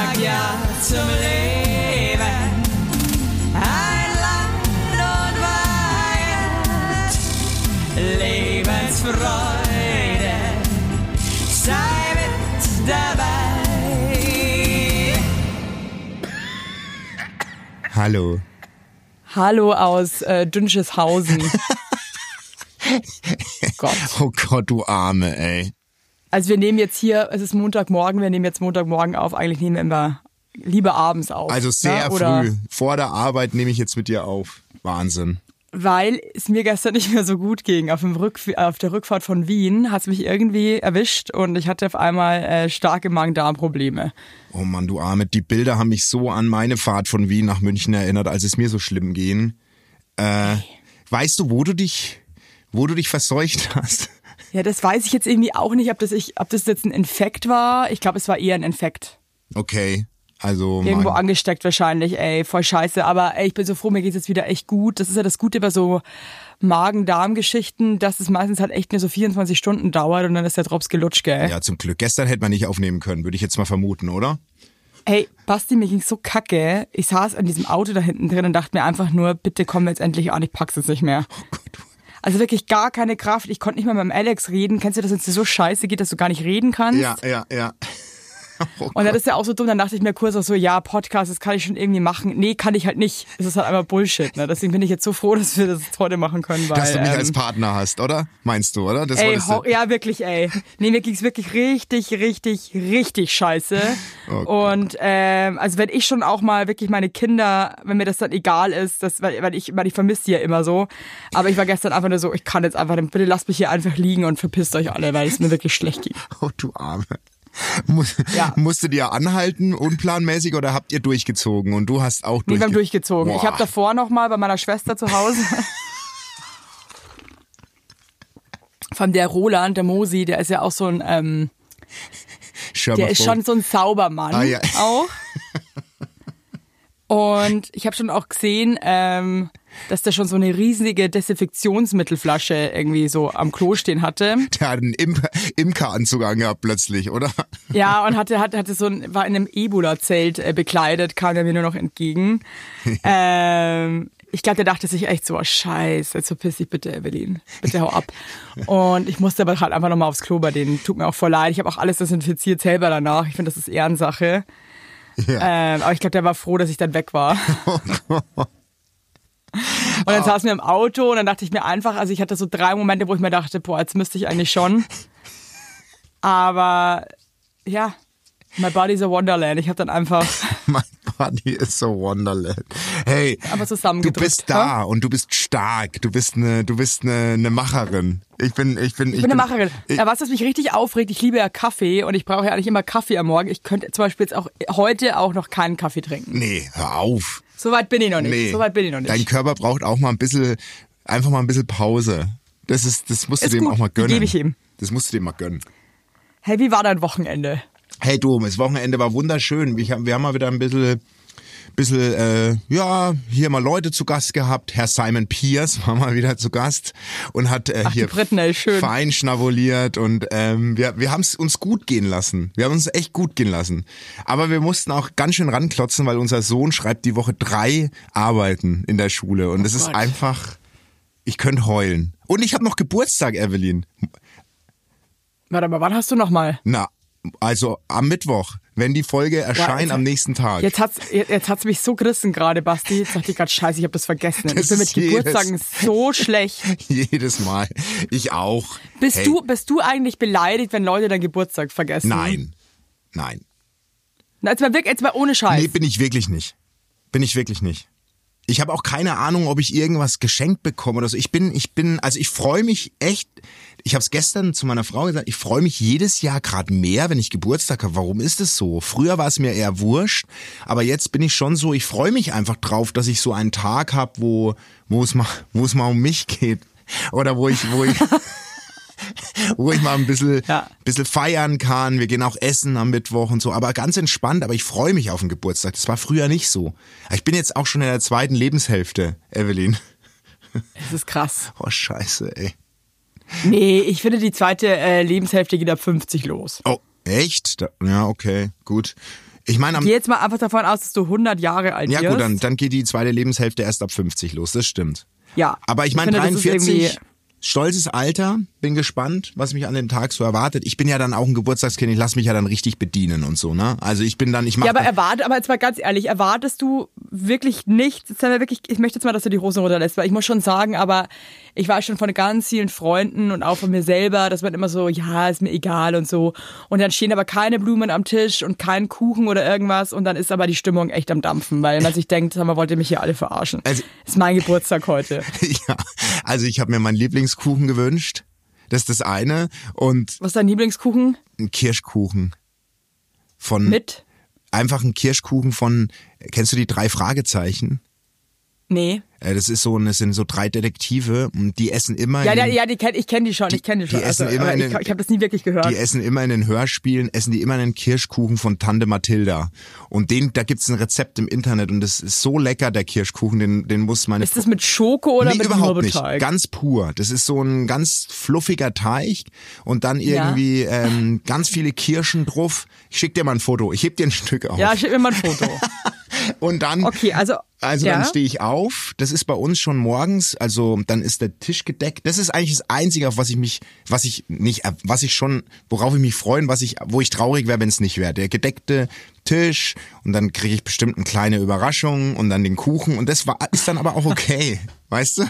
sag ja zum Leben. Ein Land und Weihend, Lebensfreude, sei mit dabei. Hallo. Hallo aus äh, Dünscheshausen. Gott. Oh Gott, du Arme, ey. Also wir nehmen jetzt hier, es ist Montagmorgen, wir nehmen jetzt Montagmorgen auf. Eigentlich nehmen wir immer lieber abends auf. Also sehr ne? Früh. Vor der Arbeit nehme ich jetzt mit dir auf. Wahnsinn. Weil es mir gestern nicht mehr so gut ging. Auf, dem Rück, auf der Rückfahrt von Wien hat es mich irgendwie erwischt und ich hatte auf einmal äh, starke Magen-Darm-Probleme. Oh Mann, du Arme. Die Bilder haben mich so an meine Fahrt von Wien nach München erinnert, als es mir so schlimm ging. Äh, weißt du, wo du dich, wo du dich verseucht hast? Ja, das weiß ich jetzt irgendwie auch nicht, ob das, ich, ob das jetzt ein Infekt war. Ich glaube, es war eher ein Infekt. Okay. Also Irgendwo mein, angesteckt wahrscheinlich, ey, voll scheiße. Aber ey, ich bin so froh, mir geht's jetzt wieder echt gut. Das ist ja das Gute bei so Magen-Darm-Geschichten, dass es meistens halt echt nur so 24 Stunden dauert und dann ist der Drops gelutscht, gell? ja, zum Glück. Gestern hätte man nicht aufnehmen können, würde ich jetzt mal vermuten, oder? Ey, Basti, mir ging's so kacke. Ich saß an diesem Auto da hinten drin und dachte mir einfach nur, bitte komm jetzt endlich an, ich pack's jetzt nicht mehr. Also wirklich gar keine Kraft. Ich konnte nicht mehr mit dem Alex reden. Kennst du das, wenn es dir so scheiße geht, dass du gar nicht reden kannst? Ja, ja, ja. Oh Und dann ist ja auch so dumm, dann dachte ich mir kurz auch so, ja, Podcast, das kann ich schon irgendwie machen. Nee, kann ich halt nicht. Das ist halt einfach Bullshit. Ne? Deswegen bin ich jetzt so froh, dass wir das heute machen können. Weil, Dass du mich ähm, als Partner hast, oder? Meinst du, oder? Das Ey, ja, wirklich, ey. Nee, mir ging's wirklich richtig, richtig, richtig scheiße. Oh und ähm, also wenn ich schon auch mal wirklich meine Kinder, wenn mir das dann egal ist, das, weil, weil ich, weil ich vermisse die ja immer so. Aber ich war gestern einfach nur so, ich kann jetzt einfach, bitte lasst mich hier einfach liegen und verpisst euch alle, weil es mir wirklich schlecht ging. Oh, du Arme. Muss, Ja. Musstet ihr anhalten, unplanmäßig, oder habt ihr durchgezogen? Und du hast auch Nee, wir haben durchge durchgezogen. Ich Boah. habe davor noch mal bei meiner Schwester zu Hause von der Roland, der Mosi, der ist ja auch so ein, ähm, der ist schon so ein Saubermann Ah, ja. auch. Und ich habe schon auch gesehen, ähm, dass der schon so eine riesige Desinfektionsmittelflasche irgendwie so am Klo stehen hatte. Der hat einen Imker, Imkeranzug angehabt plötzlich, oder? Ja, und hatte, hatte, hatte so ein, war in einem Ebola-Zelt äh, bekleidet, kam er mir nur noch entgegen. ähm, ich glaube, der dachte sich echt so, oh, scheiße, jetzt verpiss dich bitte, Evelyn. Bitte hau ab. Und ich musste aber halt einfach nochmal aufs Klo bei denen. Tut mir auch voll leid. Ich habe auch alles desinfiziert selber danach. Ich finde, das ist Ehrensache. Ähm, aber ich glaube, der war froh, dass ich dann weg war. Und dann saßen wir im Auto und dann dachte ich mir einfach, also ich hatte so drei Momente, wo ich mir dachte, boah, jetzt müsste ich eigentlich schon. Aber ja, my body's a wonderland. Ich habe dann einfach mein Body is so wonderland. Hey, einfach du bist da und du bist stark. Du bist eine, du bist eine, eine Macherin. Ich bin, ich bin, ich, Ich bin eine Macherin. Ich, Ja, was, was mich richtig aufregt, ich liebe ja Kaffee und ich brauche ja eigentlich immer Kaffee am Morgen. Ich könnte zum Beispiel jetzt auch heute auch noch keinen Kaffee trinken. nee, hör auf. Soweit bin ich noch nicht. Nee. Soweit bin ich noch nicht. Dein Körper braucht auch mal ein bisschen, einfach mal ein bisschen Pause. Das ist, das musst du Ist dem gut, auch mal gönnen. gebe ich ihm. Das musst du dem mal gönnen. Hey, wie war dein Wochenende? Hey du, das Wochenende war wunderschön. Wir haben, wir haben mal wieder ein bisschen, bisschen äh, ja, hier mal Leute zu Gast gehabt. Herr Simon Pierce war mal wieder zu Gast und hat äh, Ach, hier Briten, ey, fein schnabuliert und ähm, wir, wir haben es uns gut gehen lassen. Wir haben uns echt gut gehen lassen. Aber wir mussten auch ganz schön ranklotzen, weil unser Sohn schreibt die Woche drei Arbeiten in der Schule und das ist Gott. einfach, ich könnte heulen. Und ich habe noch Geburtstag, Evelyn. Warte mal, wann hast du noch mal? Na, also am Mittwoch, wenn die Folge erscheint jetzt- am nächsten Tag. Jetzt hat's, jetzt hat's mich so gerissen gerade, Basti. Jetzt dachte ich gerade, scheiße, ich habe das vergessen. Das ich bin mit jedes- Geburtstagen so schlecht. Jedes Mal. Ich auch. Bist Hey, du, bist du eigentlich beleidigt, wenn Leute deinen Geburtstag vergessen? Nein. Nein. Na, Jetzt mal wirklich, jetzt mal ohne Scheiß. Nee, bin ich wirklich nicht. Bin ich wirklich nicht. Ich habe auch keine Ahnung, ob ich irgendwas geschenkt bekomme oder so. Ich bin, ich bin, also ich freue mich echt. Ich habe es gestern zu meiner Frau gesagt. Ich freue mich jedes Jahr gerade mehr, wenn ich Geburtstag habe. Warum ist es so? Früher war es mir eher wurscht, aber jetzt bin ich schon so. Ich freue mich einfach drauf, dass ich so einen Tag habe, wo, wo es mal, wo es mal um mich geht oder wo ich, wo ich. wo ich mal ein bisschen, Ja. bisschen feiern kann. Wir gehen auch essen am Mittwoch und so, aber ganz entspannt. Aber ich freue mich auf den Geburtstag. Das war früher nicht so. Ich bin jetzt auch schon in der zweiten Lebenshälfte, Evelyn. Das ist krass. Oh, scheiße, ey. Nee, ich finde, die zweite äh, Lebenshälfte geht ab 50 los. Oh, echt? Da, ja, okay, gut. Ich meine, am Geh jetzt mal einfach davon aus, dass du 100 Jahre alt Ja wirst. gut, dann, dann geht die zweite Lebenshälfte erst ab 50 los, das stimmt. Ja. Aber ich meine, finde, das ist 43, irgendwie- stolzes Alter, bin gespannt, was mich an dem Tag so erwartet. Ich bin ja dann auch ein Geburtstagskind, ich lasse mich ja dann richtig bedienen und so, ne? Also ich bin dann, ich mache Ja, aber erwarte, aber jetzt mal ganz ehrlich, erwartest du wirklich nicht, wir wirklich, ich möchte jetzt mal, dass du die Hosen runterlässt, weil ich muss schon sagen, aber ich weiß schon von ganz vielen Freunden und auch von mir selber, dass man immer so, ja, ist mir egal und so. Und dann stehen aber keine Blumen am Tisch und kein Kuchen oder irgendwas und dann ist aber die Stimmung echt am Dampfen, weil man sich denkt, sag mal, wollt ihr mich hier alle verarschen? Also- ist mein Geburtstag heute. ja, also ich habe mir meinen Lieblingskuchen gewünscht. Das ist das eine. Und Was ist dein Lieblingskuchen? ein Kirschkuchen. Von Mit? Einfach ein Kirschkuchen von, kennst du die drei Fragezeichen? Nee. Äh, Das ist so, das sind so drei Detektive und die essen immer. Ja, in ja, ja, die kenn, ich kenne die schon, ich kenne die schon. die essen also, immer in ich den- ich habe das nie wirklich gehört. Die essen immer in den Hörspielen, essen die immer einen Kirschkuchen von Tante Mathilda. Und den, da gibt's ein Rezept im Internet und das ist so lecker, der Kirschkuchen, den, den muss meine ist das mit Schoko oder nee, mit überhaupt nicht. Ganz pur. Das ist so ein ganz fluffiger Teig und dann irgendwie ähm, ganz viele Kirschen drauf. Ich schick dir mal ein Foto. Ich heb dir ein Stück auf. Ja, schick mir mal ein Foto. und dann Okay, also also ja. dann stehe ich auf. Das ist bei uns schon morgens. Also dann ist der Tisch gedeckt. Das ist eigentlich das Einzige, auf was ich mich, was ich nicht, was ich schon, worauf ich mich freuen, was ich, wo ich traurig wäre, wenn es nicht wäre. Der gedeckte Tisch und dann kriege ich bestimmt eine kleine Überraschung und dann den Kuchen und das war, ist dann aber auch okay, weißt du?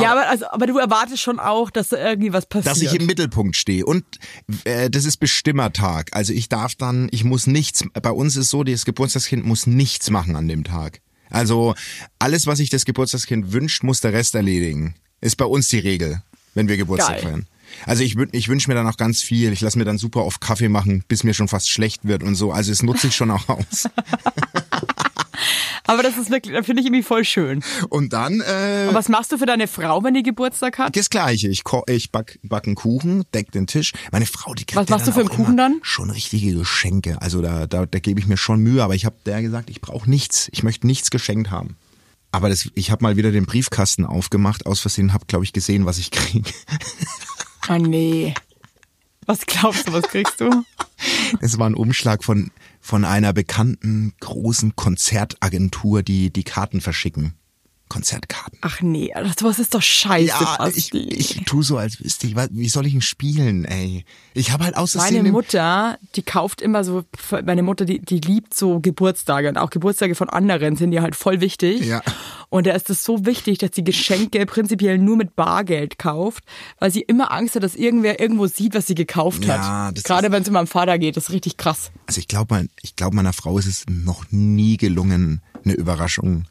Ja, aber, also, aber du erwartest schon auch, dass da irgendwie was passiert. dass ich im Mittelpunkt stehe und äh, das ist Bestimmertag. Also ich darf dann, ich muss nichts. Bei uns ist so, das Geburtstagskind muss nichts machen an dem Tag. Also alles, was sich das Geburtstagskind wünscht, muss der Rest erledigen. Ist bei uns die Regel, wenn wir Geburtstag Geil. feiern. Also ich, ich wünsche mir dann auch ganz viel. Ich lasse mir dann super oft Kaffee machen, bis mir schon fast schlecht wird und so. Also es nutze ich schon auch aus. aber das ist wirklich, das finde ich irgendwie voll schön. Und dann äh, Und was machst du für deine Frau, wenn die Geburtstag hat? das Gleiche. Ich, ich back, back einen Kuchen, deck den Tisch. Meine Frau, die kriegt Was machst du für einen Kuchen dann? Schon richtige Geschenke. Also da, da, da gebe ich mir schon Mühe. Aber ich habe der gesagt, ich brauche nichts. Ich möchte nichts geschenkt haben. Aber das, ich habe mal wieder den Briefkasten aufgemacht. Aus Versehen habe, glaube ich, gesehen, was ich kriege. Oh nee. Was glaubst du, was kriegst du? Es war ein Umschlag von, von einer bekannten großen Konzertagentur, die die Karten verschicken. Konzertkarten. Ach nee, das was ist doch scheiße, Ja, ich, Basti. ich tu so, als wüsste ich, wie soll ich ihn spielen, ey? Ich habe halt aus Meine Mutter, die kauft immer so, meine Mutter, die, die liebt so Geburtstage und auch Geburtstage von anderen sind ihr halt voll wichtig. Ja. Und da ist es so wichtig, dass sie Geschenke prinzipiell nur mit Bargeld kauft, weil sie immer Angst hat, dass irgendwer irgendwo sieht, was sie gekauft Ja, hat. das Gerade wenn es um meinen Vater geht, das ist richtig krass. Also ich glaube, ich glaube, meiner Frau ist es noch nie gelungen, eine Überraschung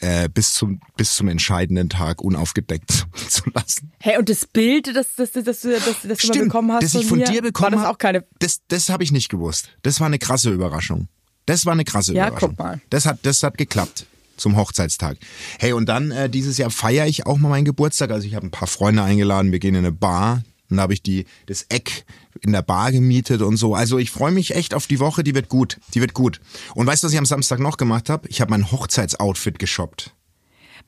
äh, bis zum bis zum entscheidenden Tag unaufgedeckt zu lassen. Hey, und das Bild, das, das, das, das, das, das du mal bekommen hast das ich von mir, dir bekommen war das auch keine Das, das habe ich nicht gewusst. Das war eine krasse Überraschung. Das war eine krasse Ja, Überraschung. guck mal. Das hat, das hat geklappt zum Hochzeitstag. Hey, und dann äh, dieses Jahr feiere ich auch mal meinen Geburtstag. Also ich habe ein paar Freunde eingeladen. Wir gehen in eine Bar. Und da habe ich die das Eck in der Bar gemietet und so. Also ich freue mich echt auf die Woche. Die wird gut. Die wird gut. Und weißt du, was ich am Samstag noch gemacht habe? Ich habe mein Hochzeitsoutfit geshoppt.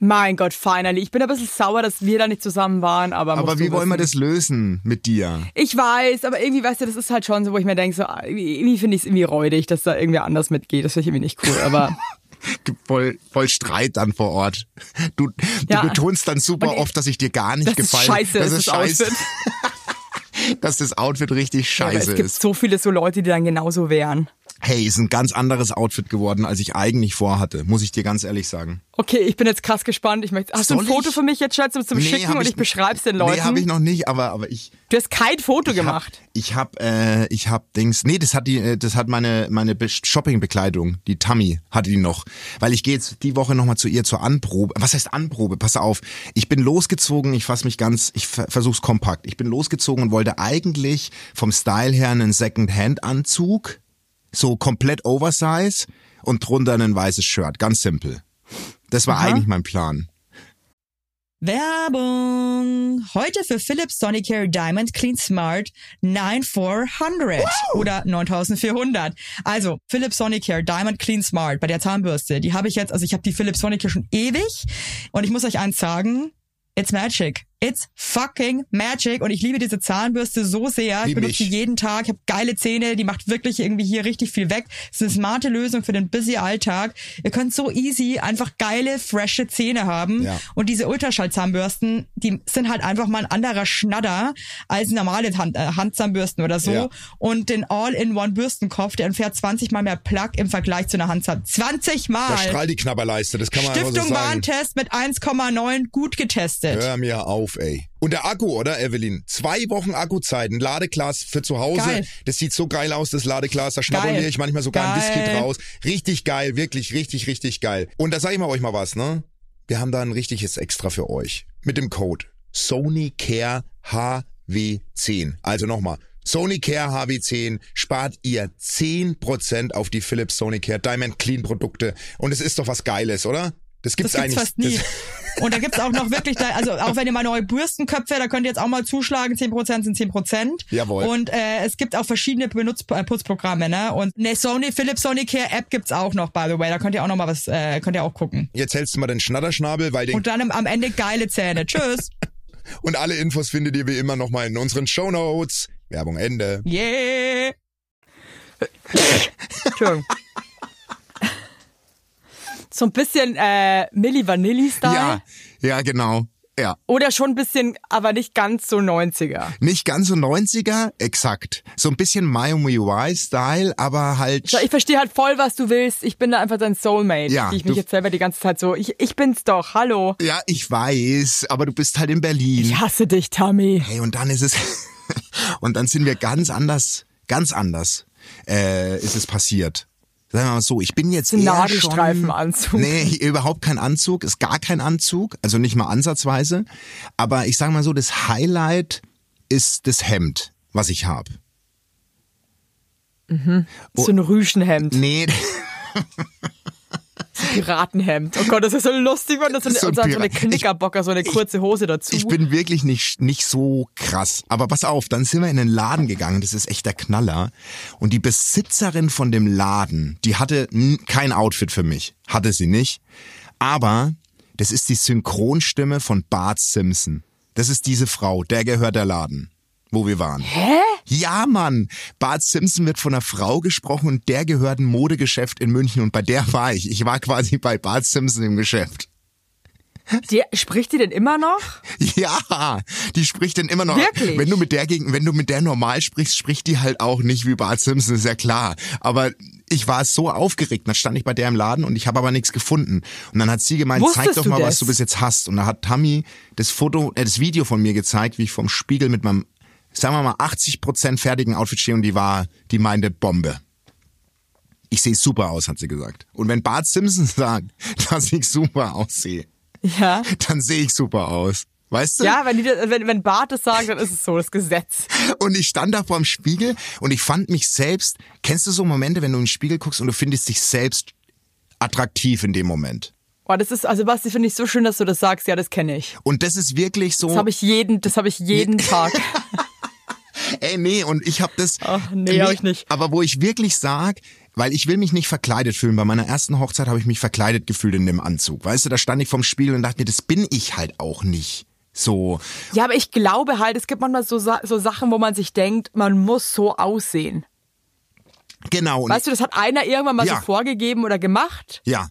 Mein Gott, finally. Ich bin ein bisschen sauer, dass wir da nicht zusammen waren, aber. Aber wie wollen wir das lösen mit dir? Ich weiß, aber irgendwie, weißt du, das ist halt schon so, wo ich mir denke, so, irgendwie finde ich es irgendwie räudig, dass da irgendwie anders mitgeht. Das finde ich irgendwie nicht cool, aber. Voll, voll Streit dann vor Ort. Du, Ja. du betonst dann super Und oft, dass ich dir gar nicht Das ist gefallen scheiße, das ist ist das scheiße. Dass das Outfit richtig scheiße es gibt ist. so viele so Leute, die dann genauso wären. Hey, ist ein ganz anderes Outfit geworden, als ich eigentlich vorhatte, muss ich dir ganz ehrlich sagen. Okay, ich bin jetzt krass gespannt. Ich möchte, hast du Soll ein Foto ich? für mich jetzt, Schatz, zum Schicken hab und ich beschreib's den Leuten? Nee, habe ich noch nicht, aber aber ich du hast kein Foto gemacht. Ich habe äh, ich hab Dings, nee, das hat die äh, das hat meine meine Be- Shoppingbekleidung, die Tammy hatte die noch, weil ich gehe jetzt die Woche noch mal zu ihr zur Anprobe. Was heißt Anprobe? Pass auf, ich bin losgezogen, ich fass mich ganz, ich ver versuch's kompakt. Ich bin losgezogen und wollte eigentlich vom Style her einen Second-Hand Anzug, so komplett Oversize und drunter ein weißes Shirt, ganz simpel. Das war eigentlich mein Plan. Werbung! Heute für Philips Sonicare Diamond Clean Smart 9400 oder 9400. Also Philips Sonicare Diamond Clean Smart bei der Zahnbürste, die habe ich jetzt, also ich habe die Philips Sonicare schon ewig und ich muss euch eins sagen, it's magic. It's fucking magic und ich liebe diese Zahnbürste so sehr. Ich benutze die jeden Tag. Ich habe geile Zähne, die macht wirklich irgendwie hier richtig viel weg. Es ist eine smarte Lösung für den busy Alltag. Ihr könnt so easy einfach geile, frische Zähne haben. Ja. Und diese Ultraschallzahnbürsten, die sind halt einfach mal ein anderer Schnadder als normale Hand, äh, Handzahnbürsten oder so. Ja. Und den All-in-One-Bürstenkopf, der entfährt 20 mal mehr Plug im Vergleich zu einer Handzahn. 20 Da Mal! strahlt die Knabberleiste, das kann man einfach so Stiftung sagen. Warentest mit 1,9 gut getestet. Hör mir auf, ey. Und der Akku, oder, Evelyn? Zwei Wochen Akkuzeit, ein Ladeglas für zu Hause. Geil. Das sieht so geil aus, das Ladeglas. Da schnabuliere ich manchmal sogar ein Geil. Whisky draus. Richtig geil, wirklich, richtig, richtig geil. Und da sage ich mal euch mal was, ne? Wir haben da ein richtiges Extra für euch. Mit dem Code SonyCare HW10. Also nochmal. SonyCare HW10 spart ihr 10% auf die Philips SonyCare Diamond Clean Produkte. Und es ist doch was Geiles, oder? Das gibt's, Das gibt's eigentlich. fast nie. Das, Und da gibt's auch noch wirklich, da, also auch wenn ihr mal neue Bürstenköpfe, da könnt ihr jetzt auch mal zuschlagen, 10% sind 10%. Jawohl. Und äh, es gibt auch verschiedene Benutz äh, Putzprogramme, ne? Und eine Sony, Philips Sony Care App gibt's auch noch, by the way. Da könnt ihr auch noch mal was, äh, könnt ihr auch gucken. jetzt hältst du mal den Schnatterschnabel, weil den Und dann am- Ende geile Zähne. Tschüss. Und alle Infos findet ihr wie immer nochmal in unseren Shownotes. Werbung Ende. Yeah. Entschuldigung. So ein bisschen äh, Milli Vanilli-Style. Ja, ja, genau. Ja. Oder schon ein bisschen, aber nicht ganz so 90er. Nicht ganz so 90er, exakt. So ein bisschen Miami Y-Style, aber halt. Ich verstehe halt voll, was du willst. Ich bin da einfach dein Soulmate. Ja, die ich mich jetzt selber die ganze Zeit so, ich, ich bin's doch, hallo. ja, ich weiß, aber du bist halt in Berlin. Ich hasse dich, Tammy. Hey, und dann ist es. und dann sind wir ganz anders, ganz anders. Äh, ist es passiert. Sagen wir mal so, ich bin jetzt Ein eher Nadelstreifenanzug. Schon, nee, überhaupt kein Anzug, ist gar kein Anzug, also nicht mal ansatzweise. Aber ich sage mal so, das Highlight ist das Hemd, was ich habe. So ein Rüschenhemd, Nee, Piratenhemd. Oh Gott, das ist so lustig, wenn das so eine, So eine Knickerbocker, so eine kurze Hose dazu. ich bin wirklich nicht, nicht so krass. Aber pass auf, dann sind wir in den Laden gegangen, das ist echt der Knaller. Und die Besitzerin von dem Laden, die hatte kein Outfit für mich. Hatte sie nicht. Aber das ist die Synchronstimme von Bart Simpson. Das ist diese Frau, der gehört der Laden, wo wir waren. Hä? Ja, Mann. Bart Simpson wird von einer Frau gesprochen und der gehört ein Modegeschäft in München und bei der war ich. Ich war quasi bei Bart Simpson im Geschäft. Die, spricht die denn immer noch? Ja, die spricht denn immer noch. Wirklich? Wenn du mit der gegen, wenn du mit der normal sprichst, spricht die halt auch nicht wie Bart Simpson, ist ja klar. Aber ich war so aufgeregt, dann stand ich bei der im Laden und ich habe aber nichts gefunden. Und dann hat sie gemeint, Wusstest zeig doch mal, das? was du bis jetzt hast. Und da hat Tammy das Foto, äh, das Video von mir gezeigt, wie ich vom Spiegel mit meinem, sagen wir mal, 80% fertigen Outfit stehe und die war, die meinte Bombe. Ich sehe super aus, hat sie gesagt. Und wenn Bart Simpson sagt, dass ich super aussehe, Ja. dann sehe ich super aus. Weißt du? Ja, wenn, die, das- wenn, wenn Bart es sagt, dann ist es so, das Gesetz. Und ich stand da vorm Spiegel und ich fand mich selbst. Kennst du so Momente, wenn du in den Spiegel guckst und du findest dich selbst attraktiv in dem Moment? Boah, das ist, also Basti, finde ich so schön, dass du das sagst. Ja, das kenne ich. Und das ist wirklich so. Das habe ich jeden, das habe ich jeden Tag. Ey, nee, und ich habe das. Ach, nee, hab ich nicht. Aber wo ich wirklich sag, weil ich will mich nicht verkleidet fühlen. Bei meiner ersten Hochzeit habe ich mich verkleidet gefühlt in dem Anzug. Weißt du, da stand ich vorm Spiegel und dachte mir, das bin ich halt auch nicht. So. Ja, aber ich glaube halt, es gibt manchmal so, so Sachen, wo man sich denkt, man muss so aussehen. Genau. Und Weißt du, das hat einer irgendwann mal Ja. so vorgegeben oder gemacht. ja.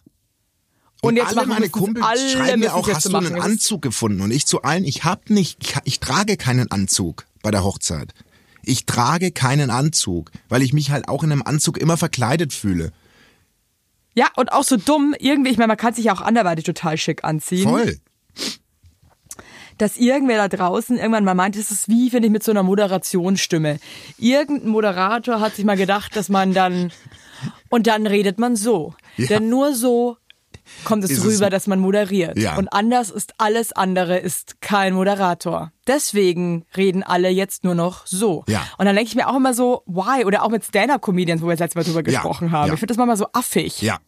Und, jetzt alle meine Kumpels alle schreiben mir auch, hast du einen Anzug gefunden? Und ich zu allen, ich hab nicht, ich, ich trage keinen Anzug bei der Hochzeit. Ich trage keinen Anzug, weil ich mich halt auch in einem Anzug immer verkleidet fühle. Ja, und auch so dumm, irgendwie, ich meine, man kann sich ja auch anderweitig total schick anziehen. Voll. dass irgendwer da draußen irgendwann mal meint, es ist wie, finde ich, mit so einer Moderationsstimme. Irgendein Moderator hat sich mal gedacht, dass man dann, und dann redet man so. Ja. Denn nur so kommt es Ist es- rüber, dass man moderiert. Ja. Und anders ist alles andere, ist kein Moderator. Deswegen reden alle jetzt nur noch so. Ja. Und dann denke ich mir auch immer so, why? Oder auch mit Stand-Up-Comedians, wo wir das letzte Mal drüber Ja. gesprochen haben. Ja. Ich finde das manchmal so affig. Ja.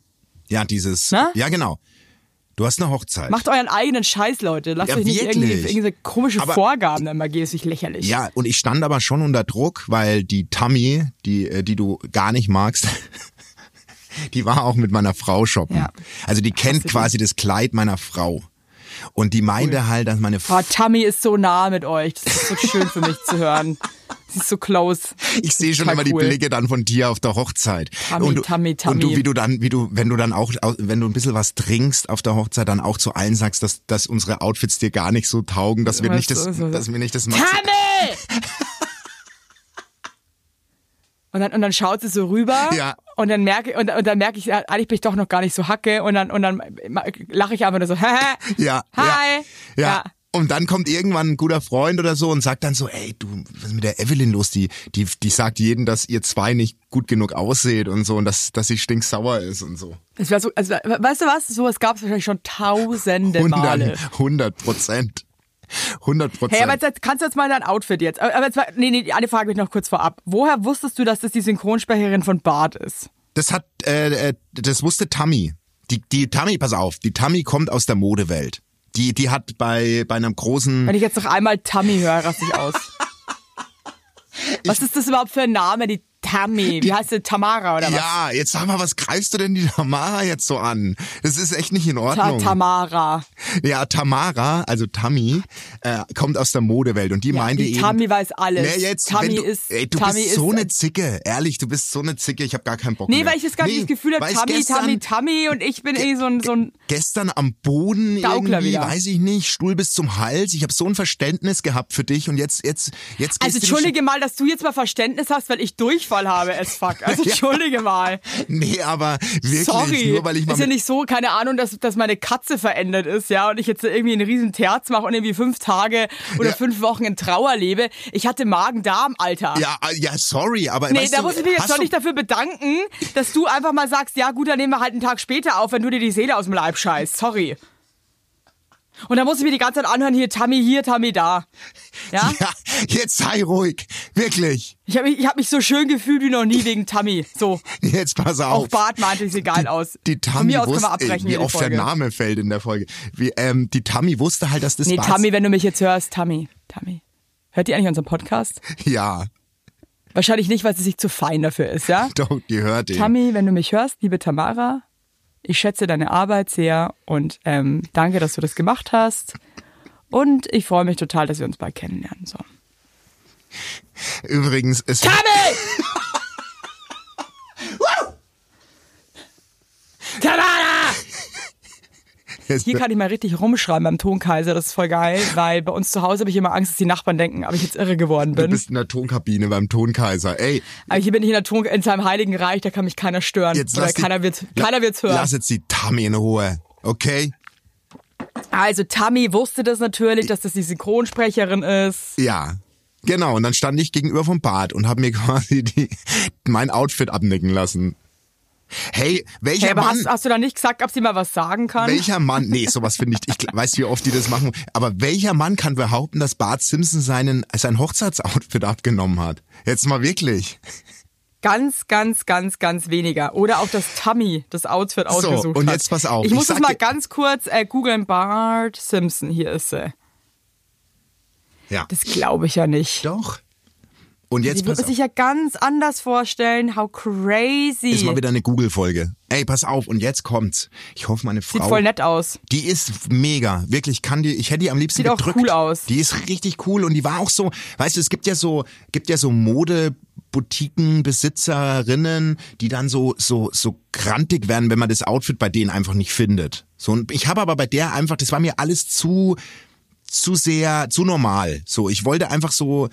Ja, dieses. Na? Ja, genau. Du hast eine Hochzeit. Macht euren eigenen Scheiß, Leute. Lasst Ja, euch nicht irgendwie irgendwelche komische Aber- Vorgaben immer gehen, ist nicht lächerlich. Ja, und ich stand aber schon unter Druck, weil die Tammy, die, äh, die du gar nicht magst, die war auch mit meiner Frau shoppen. Ja. Also die kennt die. quasi das Kleid meiner Frau. Und die meinte halt, dass meine Boah, Tammy ist so nah mit euch. Das ist so schön für mich zu hören. Sie ist so close. Ich sehe schon immer die cool. Blicke dann von dir auf der Hochzeit. Tammy, und du, Tammy, Und du, Tammy. wie du dann, wie du, wenn du dann auch, wenn du ein bisschen was trinkst auf der Hochzeit, dann auch zu allen sagst, dass, dass unsere Outfits dir gar nicht so taugen, dass wir nicht das, dass wir nicht das Tammy! Und dann, und dann schaut sie so rüber Ja. und dann merke und, und dann merke ich, eigentlich bin ich doch noch gar nicht so hacke und dann und dann lache ich einfach nur so, hä? Ja. Hi. Ja. ja. Ja. Und dann kommt irgendwann ein guter Freund oder so und sagt dann so, ey, du, was ist mit der Evelyn los? Die, die, die sagt jedem, dass ihr zwei nicht gut genug ausseht und so und dass, dass sie stinksauer ist und so. Es so, also, weißt du was? So was gab es wahrscheinlich schon tausende Male. 100 100 Prozent. 100 Prozent. Hey, aber jetzt kannst du jetzt mal dein Outfit jetzt. Aber jetzt, mal- nee, nee, eine Frage habe ich noch kurz vorab. Woher wusstest du, dass das die Synchronsprecherin von Bart ist? Das hat, äh, äh, das wusste Tammy. Die, die Tammy, pass auf, die Tammy kommt aus der Modewelt. Die, die hat bei, bei einem großen, Wenn ich jetzt noch einmal Tammy höre, raste ich aus. Was ist das überhaupt für ein Name, die Tammy? Wie heißt sie? Tamara oder was? ja, jetzt sag mal, was greifst du denn die Tamara jetzt so an? Das ist echt nicht in Ta Ordnung. Tamara. ja, Tamara, also Tammy, äh, kommt aus der Modewelt und die meinte die eben. Tammy weiß alles. Nee, jetzt, Tammy du, ist, ey, du Tammy bist so ist, eine Zicke, ehrlich, du bist so eine Zicke, ich habe gar keinen Bock Nee, mehr. weil ich jetzt gar nicht das Gefühl habe, Tammy, gestern- Tammy, Tammy und ich bin eh so ein, so ein gestern am Boden Gaukler irgendwie, wieder. weiß ich nicht, Stuhl bis zum Hals. Ich habe so ein Verständnis gehabt für dich und jetzt jetzt jetzt Also entschuldige mal, dass du jetzt mal Verständnis hast, weil ich Durchfall habe, es fuck. Also entschuldige mal. Nee, aber wirklich Sorry. nur weil ich mal ist ja nicht so, keine Ahnung, dass, dass meine Katze verändert ist, ja, und ich jetzt irgendwie einen riesen Terz mache und irgendwie fünf Tage oder Ja. fünf Wochen in Trauer lebe. Ich hatte Magen-Darm, Alter. ja, äh, ja, sorry, aber Nee, da du, muss ich mich jetzt doch nicht dafür bedanken, dass du einfach mal sagst, ja gut, dann nehmen wir halt einen Tag später auf, wenn du dir die Seele aus dem Leib scheißt. Sorry. Und da muss ich mir die ganze Zeit anhören, hier Tammy hier, Tammy da. Ja? Ja, jetzt sei ruhig, wirklich. Ich habe mich, ich hab mich so schön gefühlt wie noch nie wegen Tammy. So. Jetzt pass auf. Auch Bart meinte, sieht geil aus. Die Von Tammy mir aus können wusste, wir abbrechen wie die oft Folge. der Name fällt in der Folge. Wie, ähm, die Tammy wusste halt, dass das Nee, Bart- Tammy, wenn du mich jetzt hörst, Tammy, Tammy. Hört die eigentlich unseren Podcast? Ja, Wahrscheinlich nicht, weil sie sich zu fein dafür ist, ja? doch, die hört ihn. Tammy, wenn du mich hörst, liebe Tamara, ich schätze deine Arbeit sehr und ähm, danke, dass du das gemacht hast. Und ich freue mich total, dass wir uns bald kennenlernen. So. Übrigens, es Tammy! Tamara! Hier kann ich mal richtig rumschreiben beim Tonkaiser, das ist voll geil, weil bei uns zu Hause habe ich immer Angst, dass die Nachbarn denken, ob ich jetzt irre geworden du bin. bist in der Tonkabine beim Tonkaiser. Ey, Aber hier bin ich in, der Ton in seinem heiligen Reich, da kann mich keiner stören. jetzt Oder die- keiner wird keiner wird's hören. Lass jetzt die Tammy in Ruhe, okay? Also Tammy wusste das natürlich, dass das die Synchronsprecherin ist. Ja. Genau, und dann stand ich gegenüber vom Bad und habe mir quasi die, mein Outfit abnicken lassen. Hey, welcher Hey, aber Mann, hast, hast du da nicht gesagt, ob sie mal was sagen kann? welcher Mann, nee, sowas finde ich, ich weiß, wie oft die das machen, aber welcher Mann kann behaupten, dass Bart Simpson seinen, sein Hochzeitsoutfit abgenommen hat? Jetzt mal wirklich. Ganz, ganz, ganz, ganz weniger. Oder auch das Tammy das Outfit ausgesucht und hat. jetzt pass auf, Ich ich muss das mal ganz kurz äh, googeln. Bart Simpson, hier ist sie. Ja. Das glaube ich ja nicht. Doch. Und jetzt auf. sich ja ganz anders vorstellen. How crazy. Ist mal wieder eine Google-Folge. Ey, pass auf, und jetzt kommt's. Ich hoffe, meine Frau. Sieht voll nett aus. Die ist mega, wirklich kann die, ich hätte die am liebsten Sieht auch gedrückt. cool aus. Die ist richtig cool und die war auch so, weißt du, es gibt ja so, gibt ja so Modeboutiquenbesitzerinnen, die dann so so so grantig werden, wenn man das Outfit bei denen einfach nicht findet. So und ich habe aber bei der einfach, das war mir alles zu zu sehr zu normal. So, ich wollte einfach so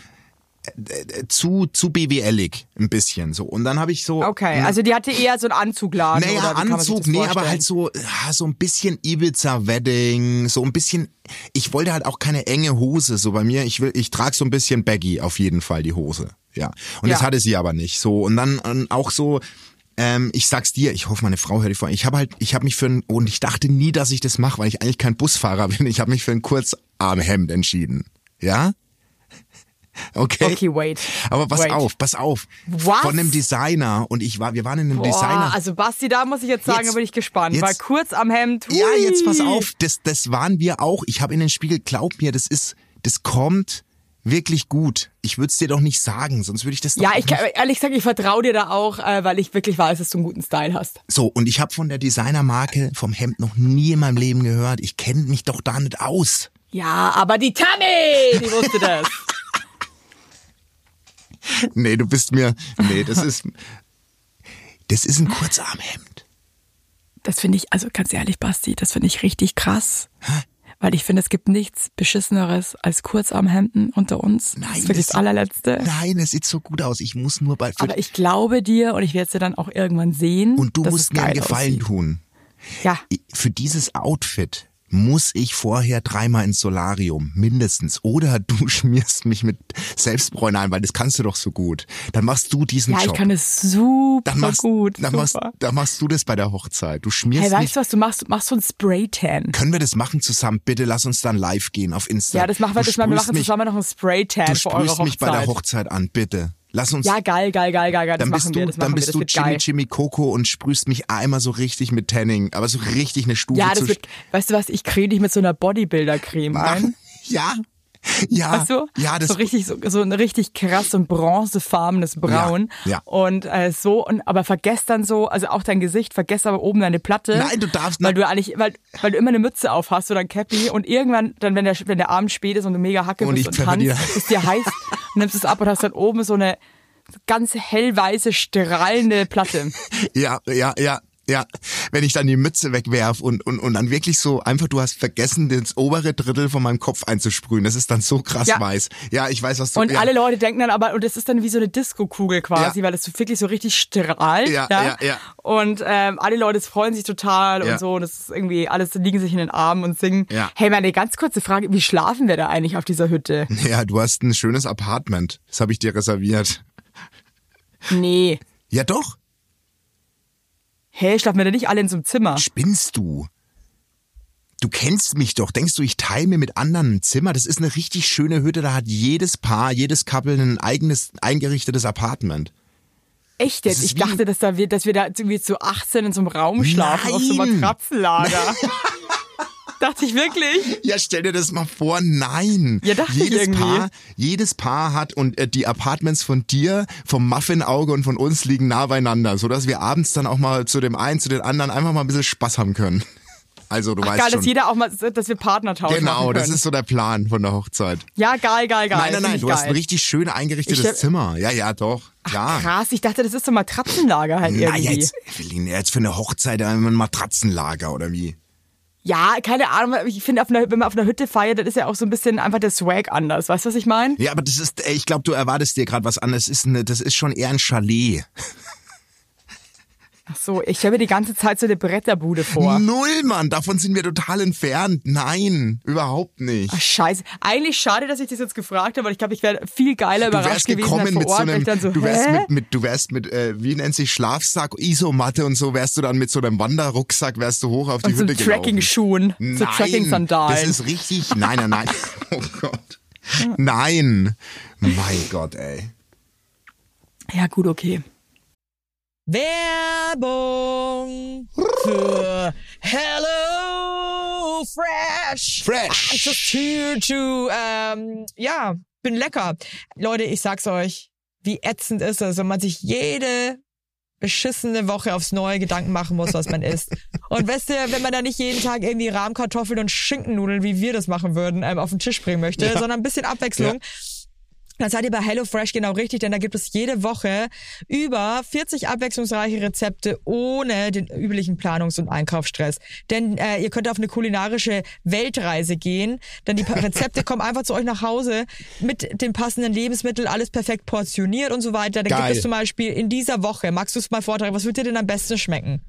zu zu BWLig ein bisschen so und dann habe ich so Okay, also die hatte eher so einen Anzugladen. naja, oder Anzug, das nee, aber halt so, so ein bisschen Ibiza-Wedding, so ein bisschen, ich wollte halt auch keine enge Hose, so bei mir, ich will, ich trage so ein bisschen baggy auf jeden Fall die Hose, ja. Und das Ja. hatte sie aber nicht, so. Und dann ähm, auch so, ähm, ich sag's dir, ich hoffe, meine Frau hört die vor. Ich habe halt, ich habe mich für ein, und ich dachte nie, dass ich das mache, weil ich eigentlich kein Busfahrer bin. Ich habe mich für ein Kurzarmhemd entschieden, ja. Okay. Okay, wait. Aber pass Wait. auf, pass auf. Was? Von einem Designer und ich war, wir waren in einem Boah, Designer. also Basti, da muss ich jetzt sagen, Jetzt- da bin ich gespannt. jetzt- weil kurz am Hemd. Ja, jetzt pass hui. auf, das, das waren wir auch. Ich habe in den Spiegel, glaub mir, das ist, das kommt Wirklich gut. Ich würde es dir doch nicht sagen, sonst würde ich das Ja, ich kann, ehrlich gesagt, ich vertraue dir da auch, äh, weil ich wirklich weiß, dass du einen guten Style hast. So, und ich habe von der Designermarke vom Hemd noch nie in meinem Leben gehört. Ich kenne mich doch da nicht aus. Ja, aber die Tammy, die wusste das. Nee, du bist mir. Nee, das ist. Das ist ein Kurzarmhemd. Das finde ich, also ganz ehrlich, Basti, das finde ich richtig krass. Weil ich finde, es gibt nichts Beschisseneres als Kurzarmhemden unter uns. Nein, das ist wirklich das- das allerletzte. Nein, es sieht so gut aus. Ich muss nur bei. Aber ich glaube dir und ich werde es dir dann auch irgendwann sehen. und du musst mir einen Gefallen aussieht. tun. Ja, Für dieses Outfit muss ich vorher dreimal ins Solarium, mindestens. Oder du schmierst mich mit Selbstbräuner ein, weil das kannst du doch so gut. Dann machst du diesen ja, Job. ich kann es super dann machst, gut. dann, super. machst, dann machst du das bei der Hochzeit. Du schmierst hey, mich. weißt du, was du machst? Du machst so ein Spray-Tan. Können wir das machen zusammen? Bitte lass uns dann live gehen auf Insta. Ja, das machen wir, Du das machen wir sprühst machen mich, zusammen noch ein Spray-Tan Du für eure sprühst Hochzeit. mich bei der Hochzeit an, bitte. Lass uns. Ja, geil, geil, geil, geil, geil. Dann bist wir, du, dann wir, bist du Jimmy geil. Jimmy Coco und sprühst mich einmal so richtig mit Tanning, aber so richtig eine Stufe Ja, zu. das wird, weißt du was, ich creme dich mit so einer Bodybuilder-Creme ein. ja, ja, Weißt du? ja, das so richtig, so, so ein richtig krass und bronzefarbenes Braun. Ja, ja. Und äh, so, und aber vergesst dann so, also auch dein Gesicht, vergesst aber oben deine Platte. Nein, du darfst Weil nicht. du eigentlich, weil, weil du immer eine Mütze auf hast oder ein Cappy und irgendwann, dann, wenn der, wenn der Abend spät ist und du mega hacke Und bist ich und pfeffer dir- tanzt, ist dir heiß, nimmst es ab und hast dann oben so eine ganz hellweiße, strahlende Platte. Ja, ja, ja, ja. Wenn ich dann die Mütze wegwerf und, und, und dann wirklich so einfach, du hast vergessen, das obere Drittel von meinem Kopf einzusprühen. Das ist dann so krass Ja. weiß. Ja, ich weiß, was du Und ja. alle Leute denken dann aber, und das ist dann wie so eine Disco-Kugel quasi, Ja. weil das so wirklich so richtig strahlt. Ja, ja, ja. Und ähm, alle Leute freuen sich total und so. Und das ist irgendwie, alles liegen sich in den Armen und singen. Ja. Hey, meine ganz kurze Frage, wie schlafen wir da eigentlich auf dieser Hütte? Ja, du hast ein schönes Apartment. Das habe ich dir reserviert. Nee. Ja, doch. Hey, schlafen wir da nicht alle in so einem Zimmer? Spinnst du? Du kennst mich doch. Denkst du, ich teile mir mit anderen ein Zimmer? Das ist eine richtig schöne Hütte. Da hat jedes Paar, jedes Couple ein eigenes, eingerichtetes Apartment. Echt jetzt? Ich dachte, dass, da wir, dass wir da irgendwie zu 18 in so einem Raum schlafen, auf so einem Nein. Matratzenlager. dachte ich wirklich. Ja, stell dir das mal vor. Nein. Ja, dachte ich jedes irgendwie. Paar, jedes Paar hat und äh, die Apartments von dir, vom Muffinauge und von uns liegen nah beieinander, so dass wir abends dann auch mal zu dem einen, zu den anderen einfach mal ein bisschen Spaß haben können. Also du weißt Geil, schon. dass jeder auch mal, dass wir Partnertausch genau, machen das ist so der Plan von der Hochzeit. Ja, geil, geil, geil. nein, nein, nein, ich du hast geil. ein richtig schön eingerichtetes Ich stell- Zimmer. Ja, ja, doch. Klar. Krass, ich dachte, das ist so ein Matratzenlager halt Na, irgendwie. jetzt, Evelyn, jetzt für eine Hochzeit ein Matratzenlager oder wie? Ja, keine Ahnung. Ich finde, wenn man auf einer Hütte feiert, dann ist ja auch so ein bisschen einfach der Swag anders. Weißt du, was ich meine? Ja, aber das ist, ich glaube, du erwartest dir gerade was anderes. Das ist, eine, das ist schon eher ein Chalet. Ach so, ich mir die ganze Zeit so eine Bretterbude vor. Null, Mann, davon sind wir total entfernt. Nein, überhaupt nicht. Ach, scheiße. Eigentlich schade, dass ich das jetzt gefragt habe, weil ich glaube, ich wäre viel geiler Du überrascht gewesen gekommen als vor mit so Ort, weil einem, ich dann so, du wärst hä? mit, mit, du wärst mit, äh, wie nennt sich Schlafsack, Isomatte und so, wärst du dann mit so einem Wanderrucksack, wärst du hoch auf die und so Hütte gelaufen. Tracking-Schuhen, so Nein, das Tracking-Sandalen. ist richtig, nein, nein, nein. Oh Gott. Nein. Mein Gott, ey. Ja, gut, okay. Werbung für Hello Fresh. Fresh. I'm just here to, ähm, ja, bin lecker. Leute, ich sag's euch, wie ätzend ist es, wenn man sich jede beschissene Woche aufs neue Gedanken machen muss, was man isst. Und weißt du, wenn man da nicht jeden Tag irgendwie Rahmkartoffeln und Schinkennudeln, wie wir das machen würden, ähm, auf den Tisch bringen möchte, sondern ein bisschen Abwechslung. Dann seid ihr bei HelloFresh genau richtig, denn da gibt es jede Woche über 40 abwechslungsreiche Rezepte ohne den üblichen Planungs- und Einkaufsstress. Denn äh, ihr könnt auf eine kulinarische Weltreise gehen, denn die Rezepte kommen einfach zu euch nach Hause mit den passenden Lebensmitteln, alles perfekt portioniert und so weiter. Da Geil. gibt es zum Beispiel in dieser Woche, magst du es mal vortragen, was wird dir denn am besten schmecken?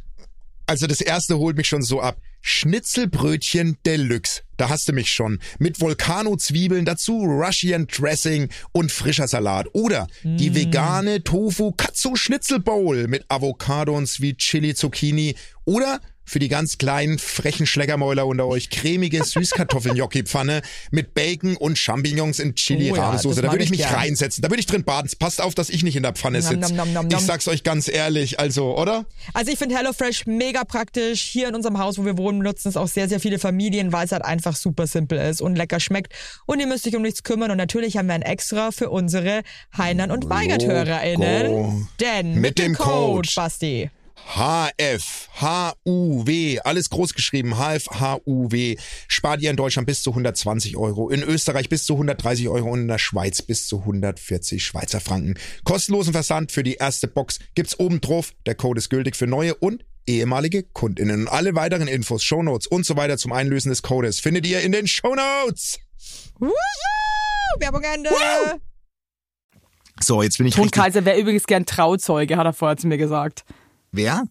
Also das erste holt mich schon so ab. Schnitzelbrötchen Deluxe. Da hast du mich schon. Mit Volcano-Zwiebeln, dazu Russian Dressing und frischer Salat. Oder die vegane Tofu Katsu Schnitzel Bowl mit Avocado und Sweet Chili Zucchini. Oder für die ganz kleinen, frechen Schleckermäuler unter euch cremige Süßkartoffeln-Gnocchi-Pfanne mit Bacon und Champignons in Oh ja, da würde ich ich mich gern. reinsetzen. Da würde ich drin baden. Passt auf, dass ich nicht in der Pfanne sitze. Ich sag's euch ganz ehrlich, also, oder? Also ich finde HelloFresh mega praktisch. Hier in unserem Haus, wo wir wohnen, nutzen es auch sehr, sehr viele Familien, weil es halt einfach super simpel ist und lecker schmeckt. Und ihr müsst euch um nichts kümmern. Und natürlich haben wir ein Extra für unsere Heinern und Weigert-HörerInnen. Denn mit, Mit dem Code, Code. Basti. HF, HUW, alles groß geschrieben, HF, HUW, spart ihr in Deutschland bis zu 120 Euro, in Österreich bis zu 130 Euro und in der Schweiz bis zu 140 Schweizer Franken. Kostenlosen Versand für die erste Box gibt's oben drauf. Der Code ist gültig für neue und ehemalige KundInnen. Und alle weiteren Infos, Shownotes und so weiter zum Einlösen des Codes findet ihr in den Shownotes. Woohoo! Werbung Ende. So, jetzt bin ich richtig. Tonkaiser wäre übrigens gern Trauzeuge, hat er vorher zu mir gesagt. Wer?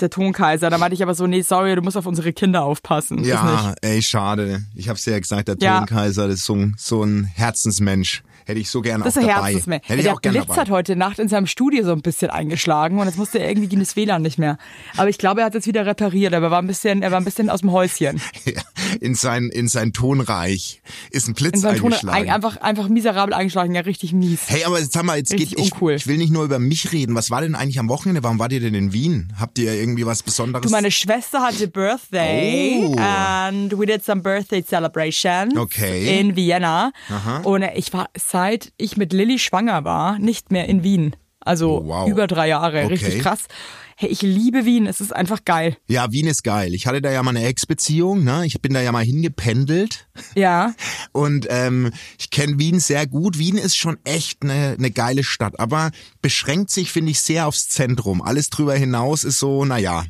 Der Tonkaiser. Da meinte ich aber so, nee, sorry, du musst auf unsere Kinder aufpassen. Ja, ey, schade. Ich hab's dir ja gesagt, der Ja. Tonkaiser, ist so so ein Herzensmensch. Hätte ich so gerne Das auch ist ein dabei. Herzensmensch. Hätte ich Der auch gerne Blitz dabei. hat heute Nacht in seinem Studio so ein bisschen eingeschlagen und jetzt musste er irgendwie ging das WLAN nicht mehr. Aber ich glaube, er hat es wieder repariert, aber er war ein bisschen, er war ein bisschen aus dem Häuschen. In sein, in sein Tonreich ist ein Blitz In Ton eingeschlagen. ein, einfach, einfach miserabel eingeschlagen, ja, richtig mies. Hey, aber jetzt haben wir, jetzt Richtig geht, ich, uncool. ich will nicht nur über mich reden. Was war denn eigentlich am Wochenende? Warum wart ihr denn in Wien? Habt ihr irgendwie was Besonderes? Du, meine Schwester hatte Birthday Oh. and we did some birthday celebrations Okay. in Vienna. Und ich war, seit ich mit Lilly schwanger war, nicht mehr in Wien. Also Oh, wow. über drei Jahre. Okay. Richtig krass. Hey, ich liebe Wien. Es ist einfach geil. ja, Wien ist geil. Ich hatte da ja mal eine Ex-Beziehung, ne? Ich bin da ja mal hingependelt. Ja. Und ähm, ich kenne Wien sehr gut. Wien ist schon echt eine, eine geile Stadt, aber beschränkt sich, finde ich, sehr aufs Zentrum. Alles drüber hinaus ist so, naja.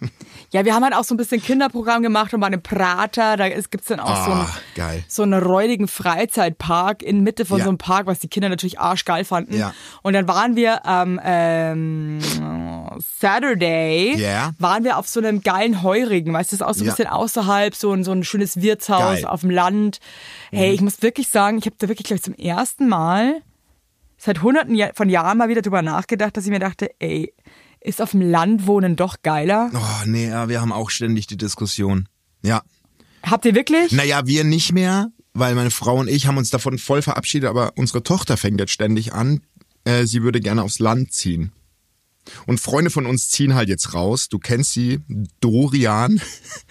Ja, wir haben halt auch so ein bisschen Kinderprogramm gemacht und bei einem Prater, da ist- gibt's dann auch so, einen, Ah, geil. so einen räudigen Freizeitpark in Mitte von Ja. so einem Park, was die Kinder natürlich arschgeil fanden. Ja. Und dann waren wir am ähm, Saturday, Ja. waren wir auf so einem geilen Heurigen, weißt du, das ist auch so ein Ja. bisschen außerhalb, so ein, so ein schönes Wirtshaus Geil. Mhm. auf dem Land. Hey, ich muss wirklich sagen, ich habe da wirklich, glaube ich, zum ersten Mal seit hunderten von Jahren mal wieder drüber nachgedacht, dass ich mir dachte, ey, ist auf dem Land wohnen doch geiler? Oh, nee, ja, wir haben auch ständig die Diskussion. Ja. Habt ihr wirklich? Naja, wir nicht mehr, weil meine Frau und ich haben uns davon voll verabschiedet, aber unsere Tochter fängt jetzt ständig an, äh, sie würde gerne aufs Land ziehen. Und Freunde von uns ziehen halt jetzt raus. Du kennst sie, Dorian.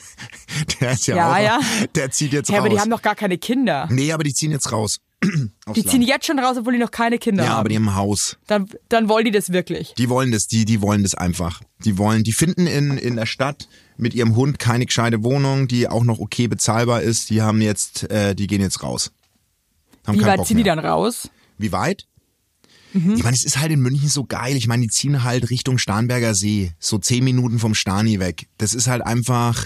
Der ist ja, Ja, auch, ja. der zieht jetzt Ja, raus. aber die haben doch gar keine Kinder. nee, aber die ziehen jetzt raus. Die ziehen Land. jetzt schon raus, obwohl die noch keine Kinder Ja, haben. aber die haben ein Haus. dann, dann wollen die das wirklich. Die wollen das, die, die wollen das einfach. Die wollen, die finden in, in der Stadt mit ihrem Hund keine gescheite Wohnung, die auch noch okay bezahlbar ist. Die haben jetzt, äh, die gehen jetzt raus. Haben Wie weit Bock ziehen die mehr. dann raus? Wie weit? Mhm. Ich meine, es ist halt in München so geil. Ich meine, die ziehen halt Richtung Starnberger See, so zehn Minuten vom Stani weg. Das ist halt einfach,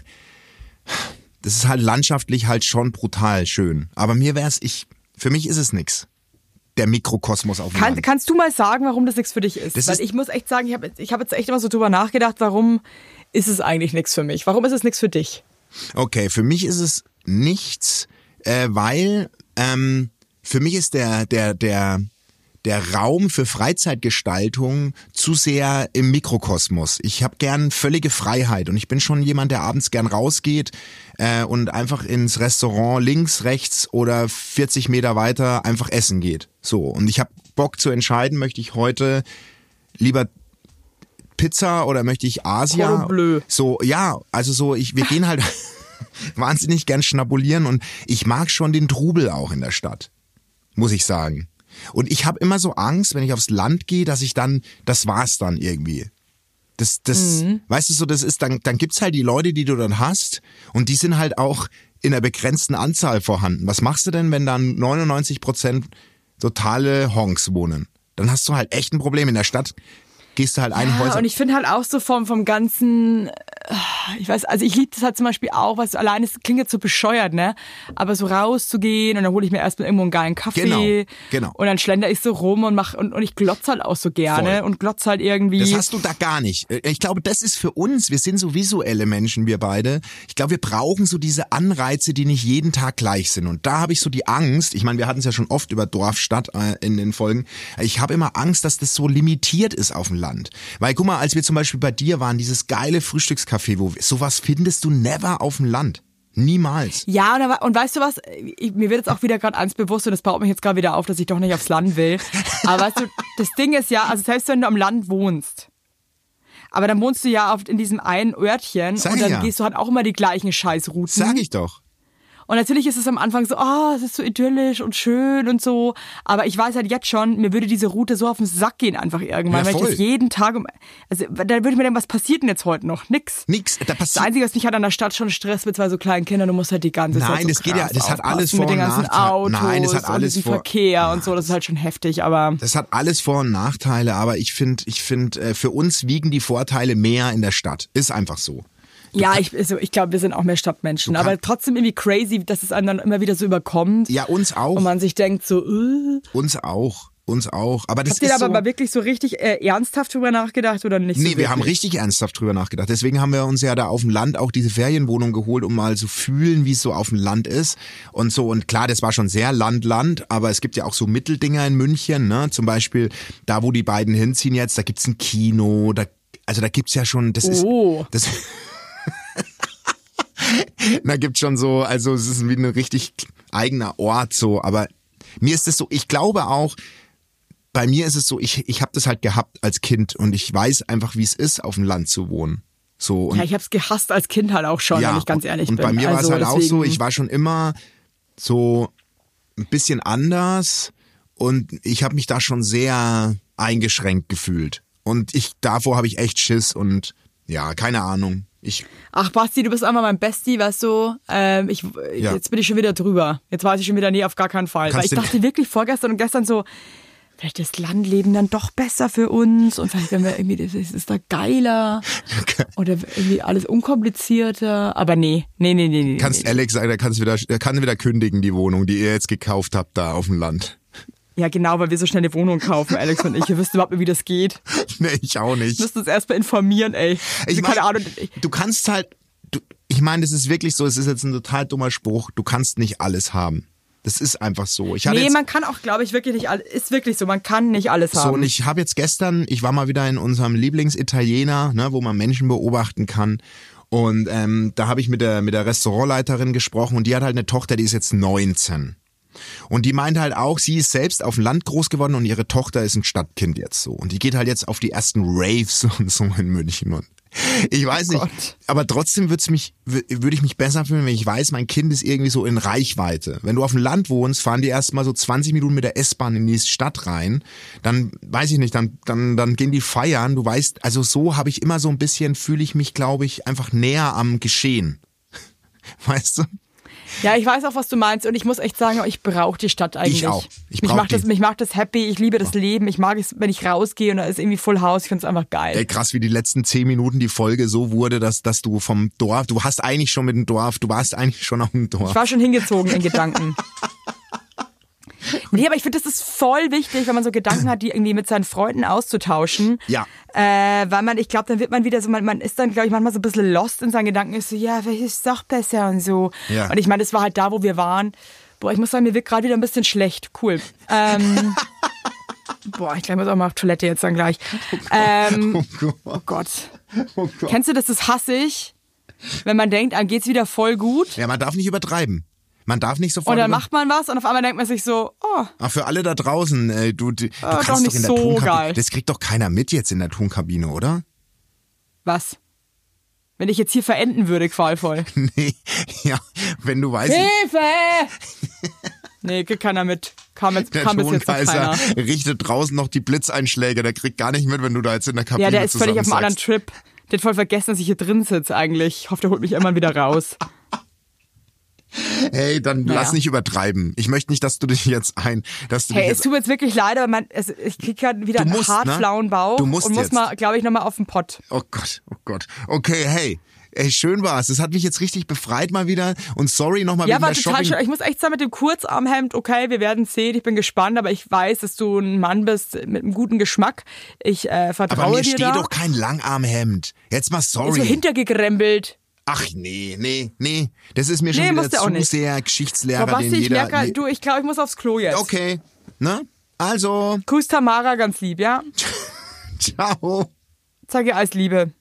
das ist halt landschaftlich halt schon brutal schön. Aber mir wär's, ich, für mich ist es nix. Der Mikrokosmos auf dem Kann, Land. kannst du mal sagen, warum das nichts für dich ist? Das Weil ist- ich muss echt sagen, ich habe ich hab jetzt echt immer so drüber nachgedacht, warum ist es eigentlich nichts für mich? Warum ist es nichts für dich? Okay, für mich ist es nichts, äh, weil ähm, für mich ist der der der der Raum für Freizeitgestaltung zu sehr im Mikrokosmos. Ich habe gern völlige Freiheit und ich bin schon jemand, der abends gern rausgeht äh, und einfach ins Restaurant links, rechts oder 40 Meter weiter einfach essen geht. So und ich habe Bock zu entscheiden, möchte ich heute lieber Pizza oder möchte ich Asia? Bleu. So, ja, also so, ich, wir gehen halt wahnsinnig gern schnabulieren und ich mag schon den Trubel auch in der Stadt, muss ich sagen. Und ich habe immer so Angst, wenn ich aufs Land gehe, dass ich dann, das war's dann irgendwie. Das, das, weißt du so, das ist, dann, dann gibt's halt die Leute, die du dann hast und die sind halt auch in einer begrenzten Anzahl vorhanden. Was machst du denn, wenn dann 99 Prozent totale Honks wohnen? Dann hast du halt echt ein Problem in der Stadt. Gehst du halt ein Ja, Häuser. und ich finde halt auch so vom, vom ganzen, äh, ich weiß, also ich liebe das halt zum Beispiel auch, was allein es klingt jetzt so bescheuert, ne? Aber so rauszugehen und dann hole ich mir erstmal irgendwo einen geilen Kaffee. Genau, genau. Und dann schlender ich so rum und mach und, und ich glotz halt auch so gerne Voll. und glotz halt irgendwie. Das hast du da gar nicht. Ich glaube, das ist für uns, wir sind so visuelle Menschen, wir beide. Ich glaube, wir brauchen so diese Anreize, die nicht jeden Tag gleich sind. Und da habe ich so die Angst, ich meine, wir hatten es ja schon oft über Dorf, Stadt äh, in den Folgen. Ich habe immer Angst, dass das so limitiert ist auf dem Land. Land. Weil guck mal, als wir zum Beispiel bei dir waren, dieses geile Frühstückscafé, wo sowas findest du never auf dem Land. Niemals. Ja, und, aber- und weißt du was? Ich, mir wird jetzt auch wieder gerade eins bewusst und das baut mich jetzt gerade wieder auf, dass ich doch nicht aufs Land will. Aber weißt du, das Ding ist ja, also selbst wenn du am Land wohnst, aber dann wohnst du ja oft in diesem einen Örtchen Sag und dann ja. gehst du halt auch immer die gleichen Scheißrouten. Sag ich doch. Und natürlich ist es am Anfang so, oh, es ist so idyllisch und schön und so. Aber ich weiß halt jetzt schon, mir würde diese Route so auf den Sack gehen einfach irgendwann, Ja, weil ich das jeden Tag um, also da würde ich mir denken, was passiert denn jetzt heute noch? Nix. Nix. Da Das Einzige, was mich halt an der Stadt schon stresst mit zwei so kleinen Kindern, du musst halt die ganze Zeit Nein, so das geht ja- das hat alles Vor- mit den und ganzen Nachteile. Autos Nein, das hat und alles diesem Vor- Verkehr und so, das ist halt schon heftig, aber Das hat alles Vor- und Nachteile, aber ich finde, ich finde, äh, für uns wiegen die Vorteile mehr in der Stadt. Ist einfach so. Ja, ich, also ich glaube, wir sind auch mehr Stadtmenschen, aber trotzdem irgendwie crazy, dass es einem dann immer wieder so überkommt Ja, uns auch. und man sich denkt so, äh, Uns auch. Uns auch. Aber das habt ihr aber so, mal wirklich so richtig äh, ernsthaft drüber nachgedacht oder nicht so Nee, wir haben richtig ernsthaft drüber nachgedacht. Deswegen haben wir uns ja da auf dem Land auch diese Ferienwohnung geholt, um mal zu fühlen, wie es so auf dem Land ist und so. Und klar, das war schon sehr Land-Land, aber es gibt ja auch so Mitteldinger in München, ne? Zum Beispiel da, wo die beiden hinziehen jetzt, da gibt's ein Kino, da, also da gibt's ja schon, das Oh. ist, das, da gibt's schon so, also es ist wie ein richtig eigener Ort so, aber mir ist es so, ich glaube auch, bei mir ist es so, ich, ich habe das halt gehabt als Kind und ich weiß einfach, wie es ist, auf dem Land zu wohnen. So und Ja, ich hab's gehasst als Kind halt auch schon, wenn ich ganz ehrlich und bin. bei mir war es also halt auch deswegen, so, ich war schon immer so ein bisschen anders und ich habe mich da schon sehr eingeschränkt gefühlt. Und ich davor habe ich echt Schiss und ja, keine Ahnung. Ich Ach, Basti, du bist einfach mein Bestie, weißt du? Ähm, ich, Ja. Jetzt bin ich schon wieder drüber. Jetzt weiß ich schon wieder, nee, auf gar keinen Fall. Kannst Weil ich dachte wirklich vorgestern und gestern so, vielleicht ist Landleben dann doch besser für uns und vielleicht werden wir irgendwie, das ist, da geiler oder irgendwie alles unkomplizierter. Aber nee, nee, nee, nee, nee. kannst nee. Alex sagen, er kann's wieder, er kann wieder kündigen, die Wohnung, die ihr jetzt gekauft habt da auf dem Land. Ja, genau, weil wir so schnell eine Wohnung kaufen, Alex und ich. Wir wissen überhaupt nicht, wie das geht. nee, ich auch nicht. Wir müssen uns erstmal informieren, ey. Ich Also, mein, keine Ahnung. Du kannst halt, du, ich meine, das ist wirklich so, es ist jetzt ein total dummer Spruch, du kannst nicht alles haben. Das ist einfach so. Ich nee, man kann auch, glaube ich, wirklich nicht alles, ist wirklich so, man kann nicht alles haben. so und ich habe jetzt gestern, ich war mal wieder in unserem Lieblingsitaliener, ne, wo man Menschen beobachten kann. Und ähm, da habe ich mit der mit der Restaurantleiterin gesprochen und die hat halt eine Tochter, die ist jetzt 19. Und die meint halt auch, sie ist selbst auf dem Land groß geworden und ihre Tochter ist ein Stadtkind jetzt so. Und die geht halt jetzt auf die ersten Raves und so in München. Und ich weiß nicht, Gott. aber trotzdem würd's mich, wür- würde ich mich besser fühlen, wenn ich weiß, mein Kind ist irgendwie so in Reichweite. Wenn du auf dem Land wohnst, fahren die erst mal so 20 Minuten mit der S-Bahn in die Stadt rein. Dann, weiß ich nicht, dann, dann, dann gehen die feiern. Du weißt, also so habe ich immer so ein bisschen, fühle ich mich, glaube ich, einfach näher am Geschehen. Weißt du? Ja, ich weiß auch, was du meinst und ich muss echt sagen, ich brauche die Stadt eigentlich. Ich auch. Ich mich macht das, mich macht das happy. Ich liebe das Leben. Ich mag es, wenn ich rausgehe und da ist irgendwie Full House. Ich finde es einfach geil. Ey, krass, wie die letzten zehn Minuten die Folge so wurde, dass, dass du vom Dorf, du hast eigentlich schon mit dem Dorf, du warst eigentlich schon auf dem Dorf. Ich war schon hingezogen in Gedanken. Nee, aber ich finde, das ist voll wichtig, wenn man so Gedanken hat, die irgendwie mit seinen Freunden auszutauschen. Ja. Äh, weil man, ich glaube, dann wird man wieder so, man, man ist dann, glaube ich, manchmal so ein bisschen lost in seinen Gedanken, ist so, ja, welches ist doch besser und so. Ja. Und ich meine, das war halt da, wo wir waren. Boah, ich muss sagen, mir wird gerade wieder ein bisschen schlecht. Cool. Ähm, boah, ich glaube, ich muss auch mal auf Toilette jetzt dann gleich. Ähm, oh Gott. Kennst du das, das hasse ich? Wenn man denkt, einem geht's wieder voll gut. Ja, man darf nicht übertreiben. Man darf nicht sofort. Und dann macht man was und auf einmal denkt man sich so, oh, Ach, für alle da draußen, äh, du, du, doch kannst nicht doch in der so Tonkabine. geil. Das kriegt doch keiner mit jetzt in der Tonkabine, oder? was? Wenn ich jetzt hier verenden würde, qualvoll. nee, ja, wenn du weißt, Hilfe! nee, kriegt keiner mit. Kam, jetzt, der kam bis jetzt keiner. richtet draußen noch die Blitzeinschläge, der kriegt gar nicht mit, wenn du da jetzt in der Kabine Ja, der ist völlig auf einem anderen. Trip. Der hat voll vergessen, dass ich hier drin sitze eigentlich. Ich hoffe, der holt mich irgendwann wieder raus. Hey, dann Naja. lass nicht übertreiben. Ich möchte nicht, dass du dich jetzt ein, dass du Hey, es tut mir jetzt wirklich leid, aber man, es, ich krieg gerade wieder Du einen musst, hart ne? flauen Bauch Du musst und muss jetzt. mal, glaube ich, nochmal auf den Pott. Oh Gott, oh Gott. Okay, hey. Ey, schön war's. Das hat mich jetzt richtig befreit mal wieder. Und sorry nochmal Ja, wegen war der total Shopping. schön. Ich muss echt sagen, mit dem Kurzarmhemd, okay, wir werden sehen. Ich bin gespannt, aber ich weiß, dass du ein Mann bist mit einem guten Geschmack. Ich äh, vertraue Aber mir dir steht da. doch kein Langarmhemd. Jetzt mal ist so sorry. Ach nee, nee, nee. Das ist mir schon Nee, wieder zu nicht. sehr Geschichtslehrer, Boah, Basti, den ich jeder... merke, je- du, ich glaube, ich muss aufs Klo jetzt. okay, ne? Also, Kuss Tamara ganz lieb, ja? Ciao. Ihr alles Liebe.